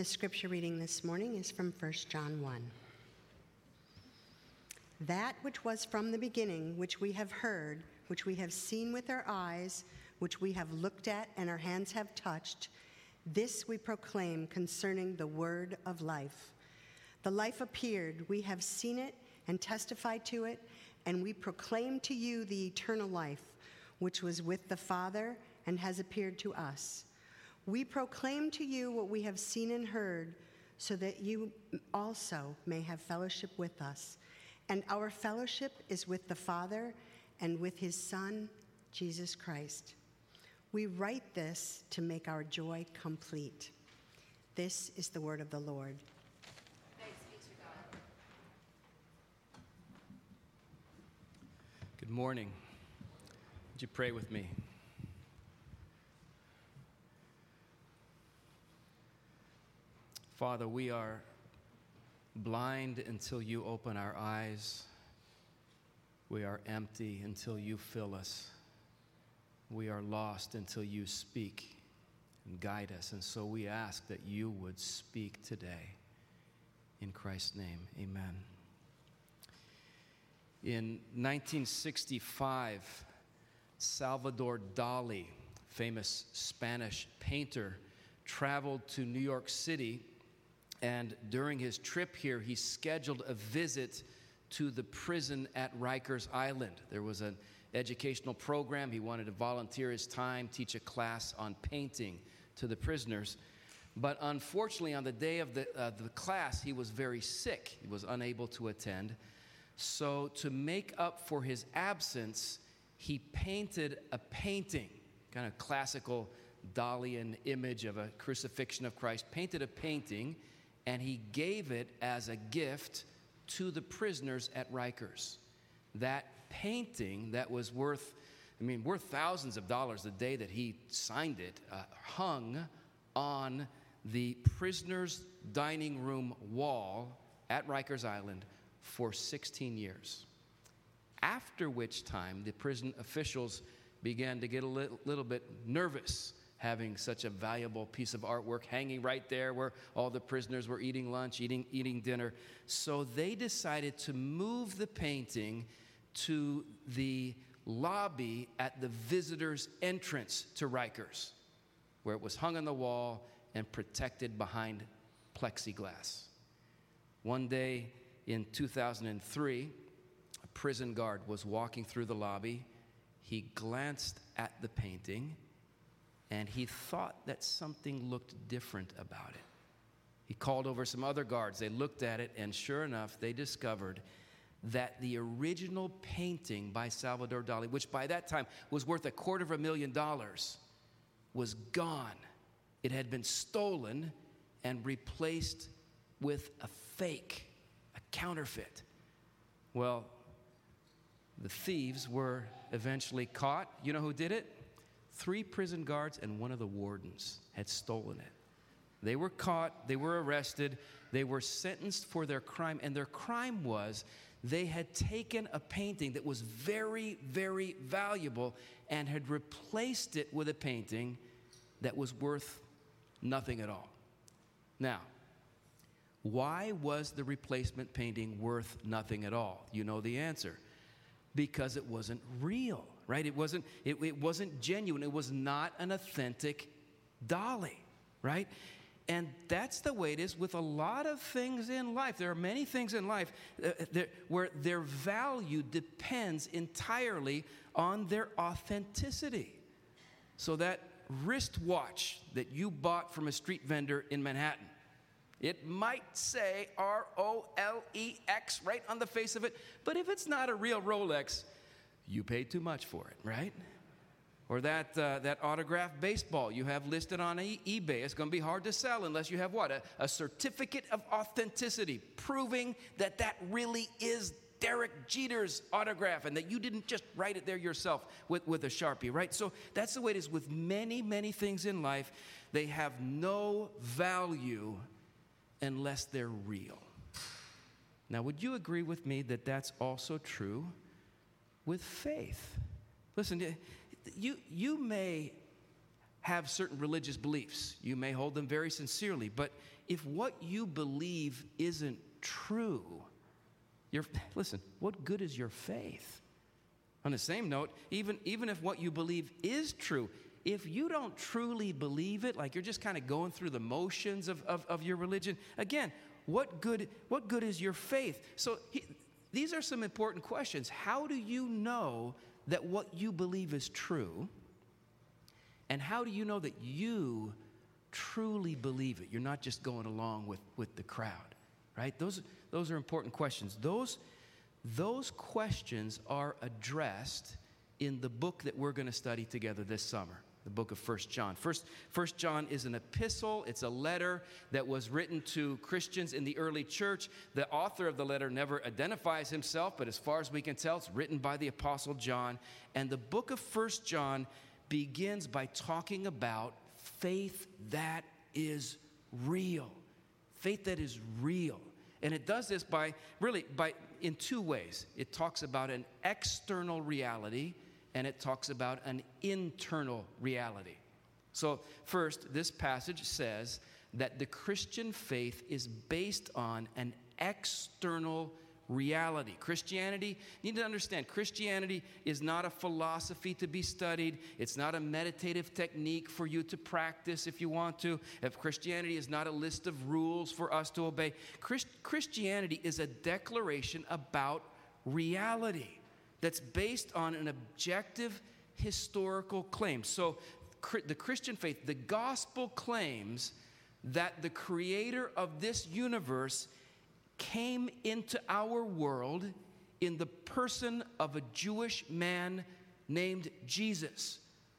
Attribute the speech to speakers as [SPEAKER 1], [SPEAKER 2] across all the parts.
[SPEAKER 1] The scripture reading this morning is from 1 John 1. That which was from the beginning, which we have heard, which we have seen with our eyes, which we have looked at and our hands have touched, this we proclaim concerning the word of life. The life appeared, we have seen it and testified to it, and we proclaim to you the eternal life, which was with the Father and has appeared to us. We proclaim to you what we have seen and heard, so that you also may have fellowship with us. And our fellowship is with the Father and with his Son, Jesus Christ. We write this to make our joy complete. This is the word of the Lord.
[SPEAKER 2] Thanks be to God.
[SPEAKER 3] Good morning. Would you pray with me? Father, we are blind until you open our eyes. We are empty until you fill us. We are lost until you speak and guide us. And so we ask that you would speak today. In Christ's name, amen. In 1965, Salvador Dali, famous Spanish painter, traveled to New York City. And during his trip here, he scheduled a visit to the prison at Rikers Island. There was an educational program. He wanted to volunteer his time, teach a class on painting to the prisoners. But unfortunately, on the day of the, uh, the class, he was very sick. He was unable to attend. So, to make up for his absence, he painted a painting, kind of classical Dalian image of a crucifixion of Christ, painted a painting, and he gave it as a gift to the prisoners at Rikers. That painting that was worth, I mean, worth thousands of dollars the day that he signed it, uh, hung on the prisoners' dining room wall at Rikers Island for 16 years. After which time, the prison officials began to get a little, little bit nervous having such a valuable piece of artwork hanging right there where all the prisoners were eating lunch, eating, eating dinner. So they decided to move the painting to the lobby at the visitors' entrance to Rikers, where it was hung on the wall and protected behind plexiglass. One day in 2003, a prison guard was walking through the lobby. He glanced at the painting and he thought that something looked different about it. He called over some other guards. They looked at it, and sure enough, they discovered that the original painting by Salvador Dali, which by that time was worth a quarter of a million dollars, was gone. It had been stolen and replaced with a fake, a counterfeit. Well, the thieves were eventually caught. You know who did it? Three prison guards and one of the wardens had stolen it. They were caught, they were arrested, they were sentenced for their crime, and their crime was they had taken a painting that was very, very valuable and had replaced it with a painting that was worth nothing at all. Now, why was the replacement painting worth nothing at all? You know the answer. Because it wasn't real, right? It wasn't, it, it wasn't genuine. It was not an authentic Dali, right? And that's the way it is with a lot of things in life. There are many things in life uh, uh where their value depends entirely on their authenticity. So, that wristwatch that you bought from a street vendor in Manhattan, it might say R O L E X right on the face of it, but if it's not a real Rolex, you paid too much for it, right? Or that, uh, that autographed baseball you have listed on e- eBay. It's going to be hard to sell unless you have what? A, a certificate of authenticity proving that that really is Derek Jeter's autograph and that you didn't just write it there yourself with, with a Sharpie, right? So that's the way it is with many, many things in life. They have no value unless they're real. Now, would you agree with me that that's also true with faith? Listen, you, you may have certain religious beliefs. You may hold them very sincerely, but if what you believe isn't true, your, listen, what good is your faith? On the same note, even, even if what you believe is true, if you don't truly believe it, like you're just kind of going through the motions of, of, of, your religion, again, what good, what good is your faith? So he, these are some important questions. How do you know that what you believe is true? And how do you know that you truly believe it? You're not just going along with, with the crowd, right? Those, those are important questions. Those, those questions are addressed in the book that we're going to study together this summer the book of First John. First, First John is an epistle, it's a letter that was written to Christians in the early church. The author of the letter never identifies himself, but as far as we can tell, it's written by the apostle John. And the book of First John begins by talking about faith that is real. Faith that is real. And it does this by really by in two ways. It talks about an external reality and it talks about an internal reality. So, first, this passage says that the Christian faith is based on an external reality. Christianity, you need to understand, Christianity is not a philosophy to be studied. It's not a meditative technique for you to practice if you want to. If Christianity is not a list of rules for us to obey. Christ- Christianity is a declaration about reality that's based on an objective historical claim. So the Christian faith, the gospel claims that the creator of this universe came into our world in the person of a Jewish man named Jesus,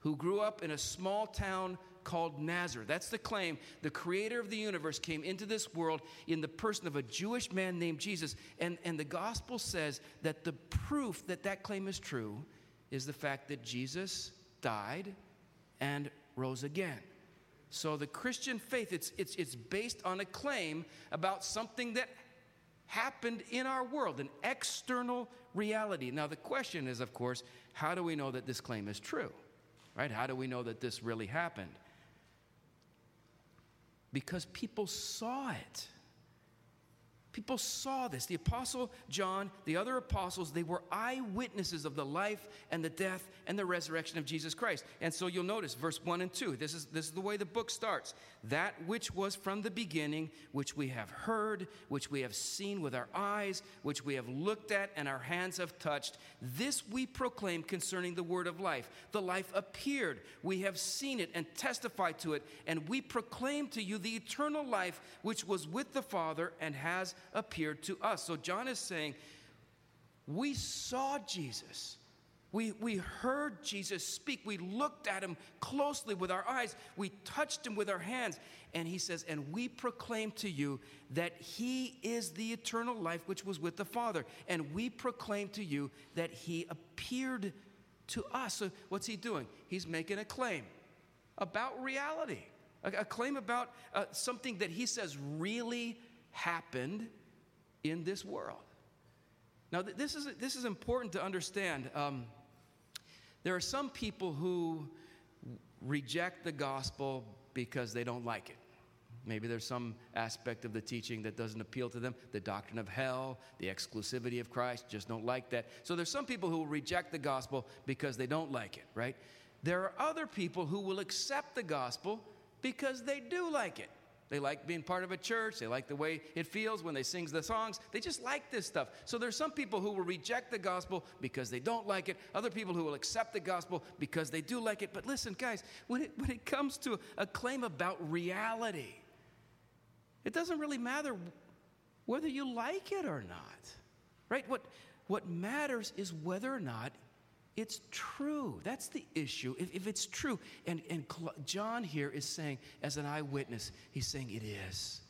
[SPEAKER 3] who grew up in a small town called Nazareth. That's the claim. The creator of the universe came into this world in the person of a Jewish man named Jesus. And, and the gospel says that the proof that that claim is true is the fact that Jesus died and rose again. So the Christian faith, it's, it's, it's based on a claim about something that happened in our world, an external reality. Now, the question is, of course, how do we know that this claim is true? Right? How do we know that this really happened? Because people saw it. People saw this. The Apostle John, the other apostles, they were eyewitnesses of the life and the death and the resurrection of Jesus Christ. And so you'll notice verse 1 and 2. This is, this is the way the book starts. That which was from the beginning, which we have heard, which we have seen with our eyes, which we have looked at and our hands have touched, this we proclaim concerning the word of life. The life appeared. We have seen it and testified to it. And we proclaim to you the eternal life which was with the Father and has appeared to us. So John is saying, We saw Jesus. We, we heard Jesus speak. We looked at him closely with our eyes. We touched him with our hands. And he says, And we proclaim to you that he is the eternal life which was with the Father. And we proclaim to you that he appeared to us. So, what's he doing? He's making a claim about reality, a, a claim about uh, something that he says really happened in this world. Now, this is, this is important to understand. Um, there are some people who reject the gospel because they don't like it. Maybe there's some aspect of the teaching that doesn't appeal to them. The doctrine of hell, the exclusivity of Christ, just don't like that. So there's some people who will reject the gospel because they don't like it, right? There are other people who will accept the gospel because they do like it. They like being part of a church. They like the way it feels when they sing the songs. They just like this stuff. So there's some people who will reject the gospel because they don't like it. Other people who will accept the gospel because they do like it. But listen, guys, when it, when it comes to a claim about reality, it doesn't really matter whether you like it or not. Right? What, what matters is whether or not it's true. That's the issue. If, if it's true, and, and John here is saying, as an eyewitness, he's saying it is.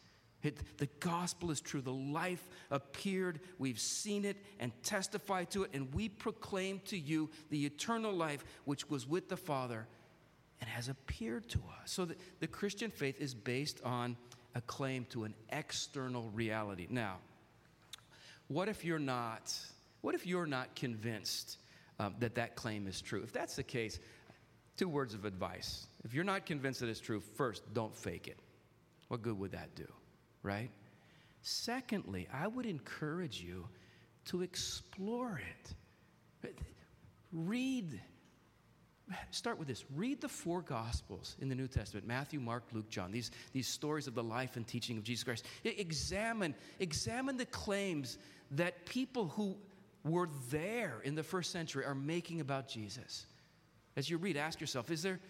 [SPEAKER 3] It, the gospel is true. The life appeared. We've seen it and testified to it, and we proclaim to you the eternal life which was with the Father and has appeared to us. So the, the Christian faith is based on a claim to an external reality. Now, what if you're not? What if you're not convinced um, that that claim is true. If that's the case, Two words of advice. If you're not convinced that it's true, first, don't fake it. What good would that do, right? Secondly, I would encourage you to explore it. Read, start with this read the four Gospels in the New Testament Matthew, Mark, Luke, John, these, these stories of the life and teaching of Jesus Christ. Examine, examine the claims that people who were there in the first century are making about Jesus. As you read, ask yourself, is there,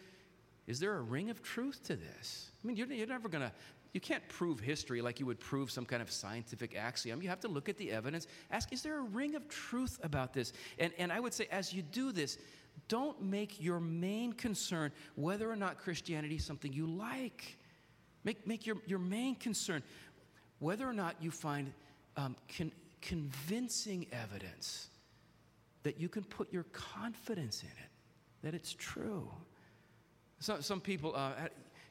[SPEAKER 3] is there a ring of truth to this? I mean, you're, you're never going to, you can't prove history like you would prove some kind of scientific axiom. You have to look at the evidence. Ask, is there a ring of truth about this? And, and I would say, as you do this, don't make your main concern whether or not Christianity is something you like. Make, make your, your main concern whether or not you find um, convincing evidence that you can put your confidence in it, that it's true. So, some people, uh,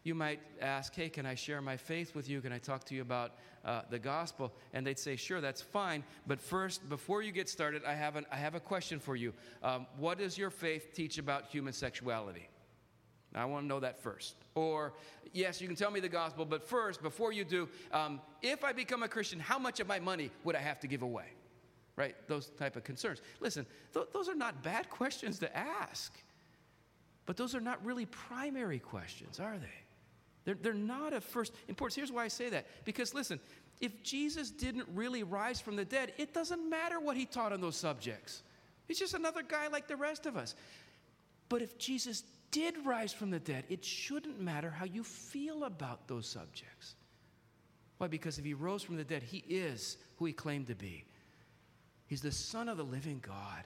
[SPEAKER 3] you might ask, Hey, can I share my faith with you? Can I talk to you about uh, the gospel? And they'd say, Sure, that's fine. But first, before you get started, I have, an, I have a question for you. Um, what does your faith teach about human sexuality? I want to know that first. Or, yes, you can tell me the gospel, but first, before you do, um, if I become a Christian, how much of my money would I have to give away? Right? Those type of concerns. Listen, th- those are not bad questions to ask, but those are not really primary questions, are they? They're, they're not of first importance. Here's why I say that. Because listen, if Jesus didn't really rise from the dead, it doesn't matter what he taught on those subjects. He's just another guy like the rest of us. But if Jesus did rise from the dead, it shouldn't matter how you feel about those subjects. Why? Because if he rose from the dead, he is who he claimed to be. He's the Son of the living God.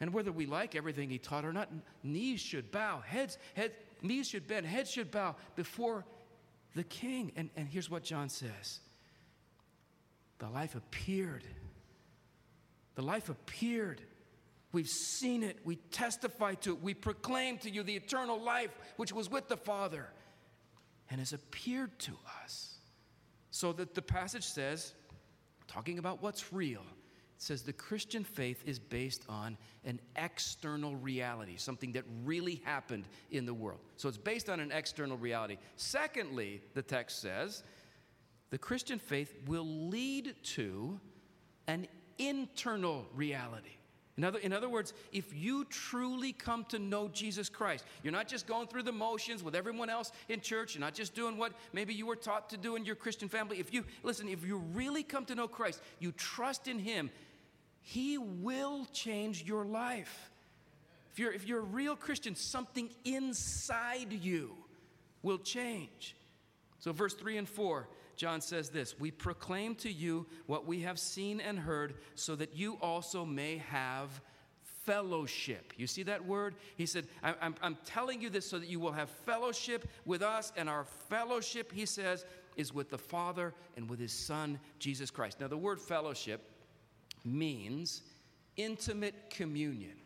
[SPEAKER 3] And whether we like everything he taught or not, knees should bow, heads, head, knees should bend, heads should bow before the king. And, and here's what John says The life appeared. The life appeared We've seen it. We testify to it. We proclaim to you the eternal life which was with the Father and has appeared to us. So that the passage says, talking about what's real, it says the Christian faith is based on an external reality, something that really happened in the world. So it's based on an external reality. Secondly, the text says, the Christian faith will lead to an internal reality. In other, in other words, if you truly come to know Jesus Christ, you're not just going through the motions with everyone else in church, you're not just doing what maybe you were taught to do in your Christian family. If you, listen, if you really come to know Christ, you trust in Him, He will change your life. If you're, if you're a real Christian, something inside you will change. So, verse 3 and 4 John says this We proclaim to you what we have seen and heard, so that you also may have fellowship. You see that word? He said, I'm, I'm, telling you this so that you will have fellowship with us, and our fellowship, he says, is with the Father and with his Son, Jesus Christ. Now, the word fellowship means intimate communion,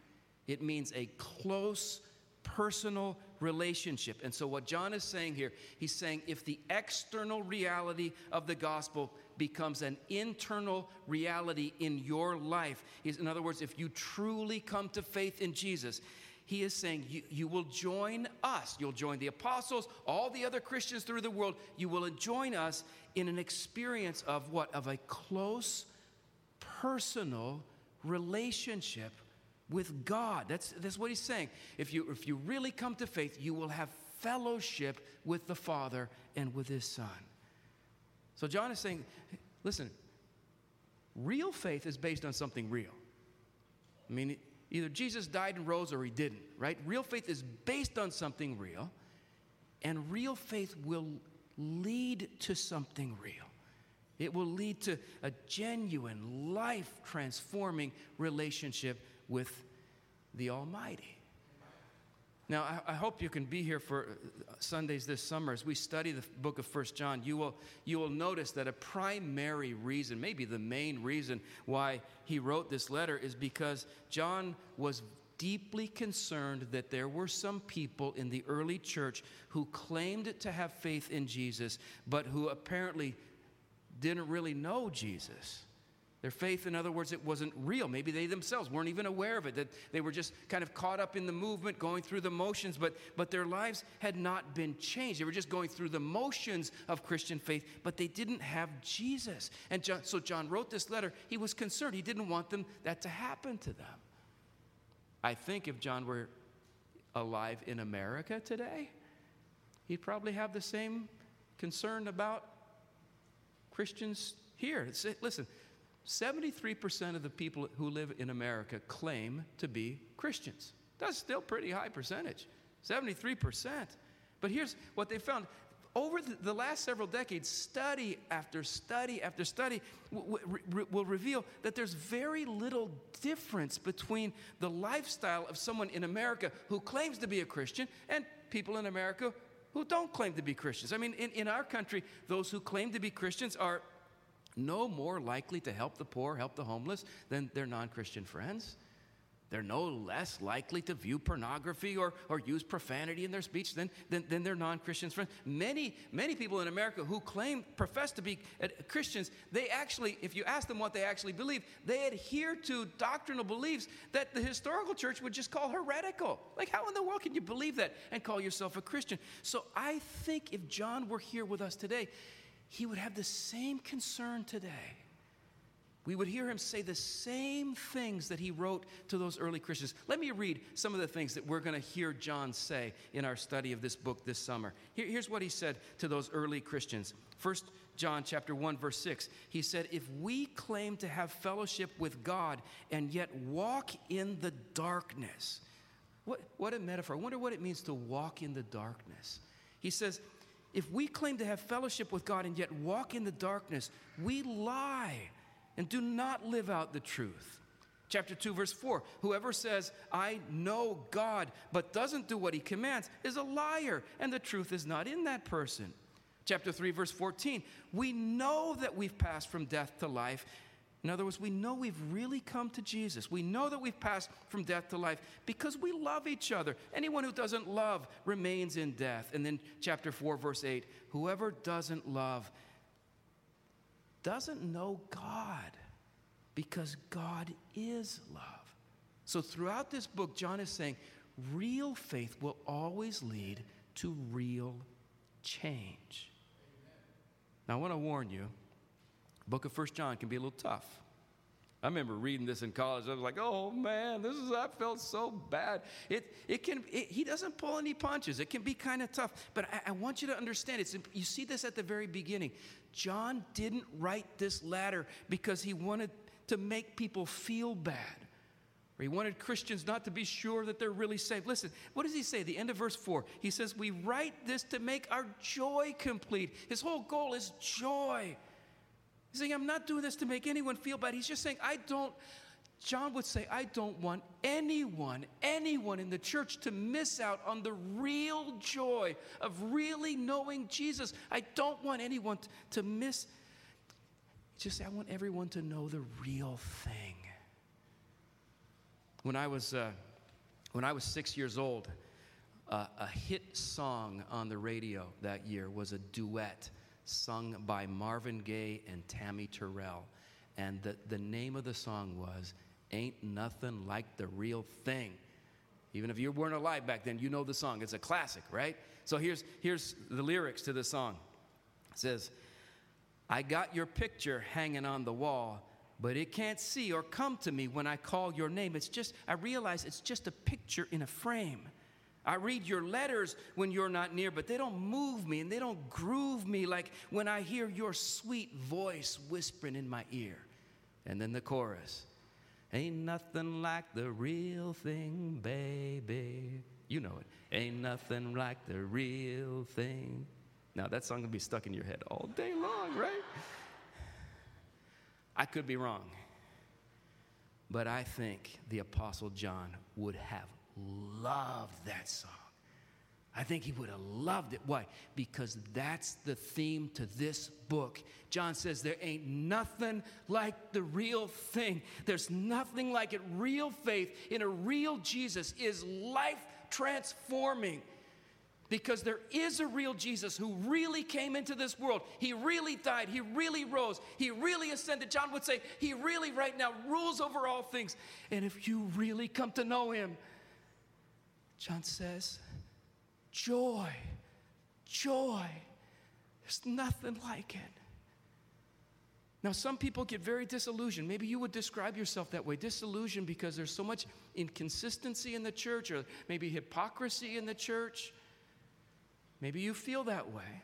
[SPEAKER 3] it means a close, personal relationship. And so, what John is saying here, he's saying if the external reality of the gospel becomes an internal reality in your life, in other words, if you truly come to faith in Jesus, he is saying you, you will join us. You'll join the apostles, all the other Christians through the world. You will join us in an experience of what? Of a close, personal relationship with God. That's, that's what he's saying. If you, if you really come to faith, you will have fellowship with the Father and with his Son. So John is saying, listen, real faith is based on something real. I mean, either Jesus died and rose or he didn't, right? Real faith is based on something real, and real faith will lead to something real. It will lead to a genuine, life transforming relationship with the Almighty. Now, I, I, hope you can be here for uh, Sundays this summer as we study the book of First John. You will, you will notice that a primary reason, maybe the main reason why he wrote this letter, is because John was deeply concerned that there were some people in the early church who claimed to have faith in Jesus, but who apparently didn't really know Jesus. Their faith, in other words, it wasn't real. Maybe they themselves weren't even aware of it, that they were just kind of caught up in the movement, going through the motions, but, but their lives had not been changed. They were just going through the motions of Christian faith, but they didn't have Jesus. And John, so John wrote this letter. He was concerned. He didn't want them that to happen to them. I think if John were alive in America today, he'd probably have the same concern about Christians here. Listen, 73% of the people who live in America claim to be Christians. That's still pretty high percentage. 73%. But here's what they found. Over the, last several decades, study after study after study will reveal that there's very little difference between the lifestyle of someone in America who claims to be a Christian and people in America who don't claim to be Christians. I mean, in, in our country, those who claim to be Christians are no more likely to help the poor, help the homeless than their non Christian friends. They're no less likely to view pornography or, or use profanity in their speech than, than, than their non Christian friends. Many, many people in America who claim, profess to be uh, Christians, they actually, if you ask them what they actually believe, they adhere to doctrinal beliefs that the historical church would just call heretical. Like, how in the world can you believe that and call yourself a Christian? So I think if John were here with us today, he would have the same concern today. We would hear him say the same things that he wrote to those early Christians. Let me read some of the things that we're going to hear John say in our study of this book this summer. Here, here's what he said to those early Christians. First John chapter 1 verse 6. He said, "If we claim to have fellowship with God and yet walk in the darkness." What, what a metaphor. I wonder what it means to walk in the darkness. He says, if we claim to have fellowship with God and yet walk in the darkness, we lie and do not live out the truth. Chapter 2, verse 4 Whoever says, I know God, but doesn't do what he commands, is a liar, and the truth is not in that person. Chapter 3, verse 14 We know that we've passed from death to life in other words, we know we've really come to Jesus. We know that we've passed from death to life because we love each other. Anyone who doesn't love remains in death. And then, chapter 4, verse 8 whoever doesn't love doesn't know God because God is love. So, throughout this book, John is saying real faith will always lead to real change. Now, I want to warn you book of First John can be a little tough. I remember reading this in college. I was like, "Oh man, this is I felt so bad." It it can it, he doesn't pull any punches. It can be kind of tough. But I, I want you to understand. It's you see this at the very beginning. John didn't write this letter because he wanted to make people feel bad. Or he wanted Christians not to be sure that they're really saved. Listen, what does he say? The end of verse 4. He says, We write this to make our joy complete. His whole goal is joy. He's saying, I'm not doing this to make anyone feel bad. He's just saying, I don't, John would say, I don't want anyone, anyone in the church to miss out on the real joy of really knowing Jesus. I don't want anyone to miss. Just, I want everyone to know the real thing. When I was, uh, when I was six years old, uh, a hit song on the radio that year was a duet sung by Marvin Gaye and Tammy Terrell. And the, the name of the song was Ain't Nothing Like the Real Thing. Even if you weren't alive back then, you know the song. It's a classic, right? So here's, here's the lyrics to the song. It says, I got your picture hanging on the wall, but it can't see or come to me when I call your name. It's just, I realize it's just a picture in a frame. I read your letters when you're not near, but they don't move me and they don't groove me like when I hear your sweet voice whispering in my ear. And then the chorus Ain't nothing like the real thing, baby. You know it. Ain't nothing like the real thing. Now, that song will be stuck in your head all day long, right? I could be wrong. But I think the Apostle John would have loved that song. I think he would have loved it. Why? Because that's the theme to this book. John says there ain't nothing like the real thing. There's nothing like it. Real faith in a real Jesus is life transforming because there is a real Jesus who really came into this world. He really died. He really rose. He really ascended. John would say, He really, right now, rules over all things. And if you really come to know Him, John says, joy, joy. There's nothing like it. Now, some people get very disillusioned. Maybe you would describe yourself that way disillusioned because there's so much inconsistency in the church, or maybe hypocrisy in the church. Maybe you feel that way.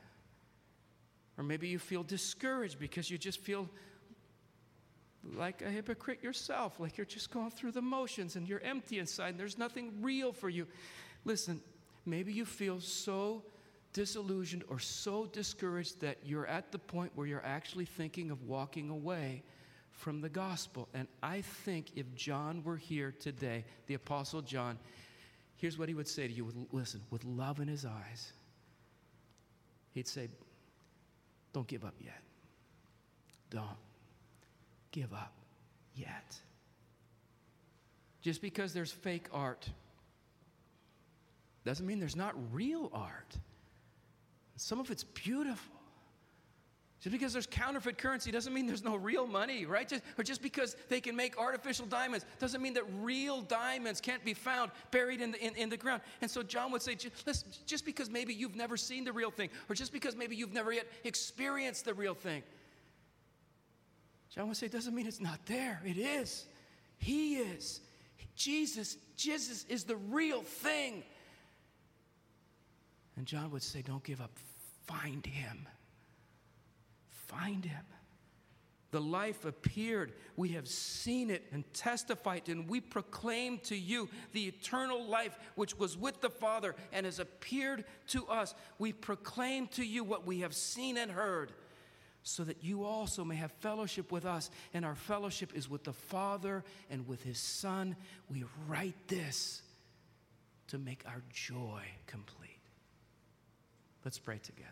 [SPEAKER 3] Or maybe you feel discouraged because you just feel like a hypocrite yourself, like you're just going through the motions and you're empty inside and there's nothing real for you. Listen, maybe you feel so disillusioned or so discouraged that you're at the point where you're actually thinking of walking away from the gospel. And I think if John were here today, the Apostle John, here's what he would say to you with, listen, with love in his eyes. He'd say, Don't give up yet. Don't give up yet. Just because there's fake art doesn't mean there's not real art. Some of it's beautiful. Just because there's counterfeit currency doesn't mean there's no real money, right? Just, or just because they can make artificial diamonds doesn't mean that real diamonds can't be found buried in the, in, in the ground. And so John would say, listen, just because maybe you've never seen the real thing, or just because maybe you've never yet experienced the real thing, John would say, it doesn't mean it's not there. It is. He is. Jesus, Jesus is the real thing. And John would say, don't give up. Find him. Find him. The life appeared. We have seen it and testified, and we proclaim to you the eternal life which was with the Father and has appeared to us. We proclaim to you what we have seen and heard, so that you also may have fellowship with us. And our fellowship is with the Father and with his Son. We write this to make our joy complete. Let's pray together.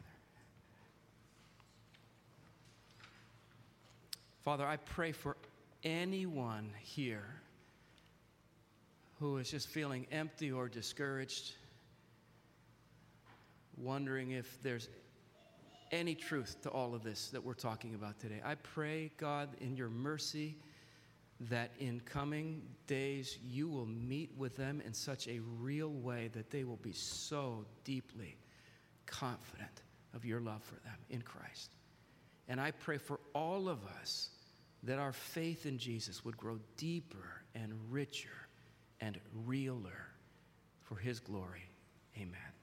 [SPEAKER 3] Father, I pray for anyone here who is just feeling empty or discouraged, wondering if there's any truth to all of this that we're talking about today. I pray, God, in your mercy, that in coming days you will meet with them in such a real way that they will be so deeply confident of your love for them in Christ. And I pray for all of us that our faith in Jesus would grow deeper and richer and realer for his glory. Amen.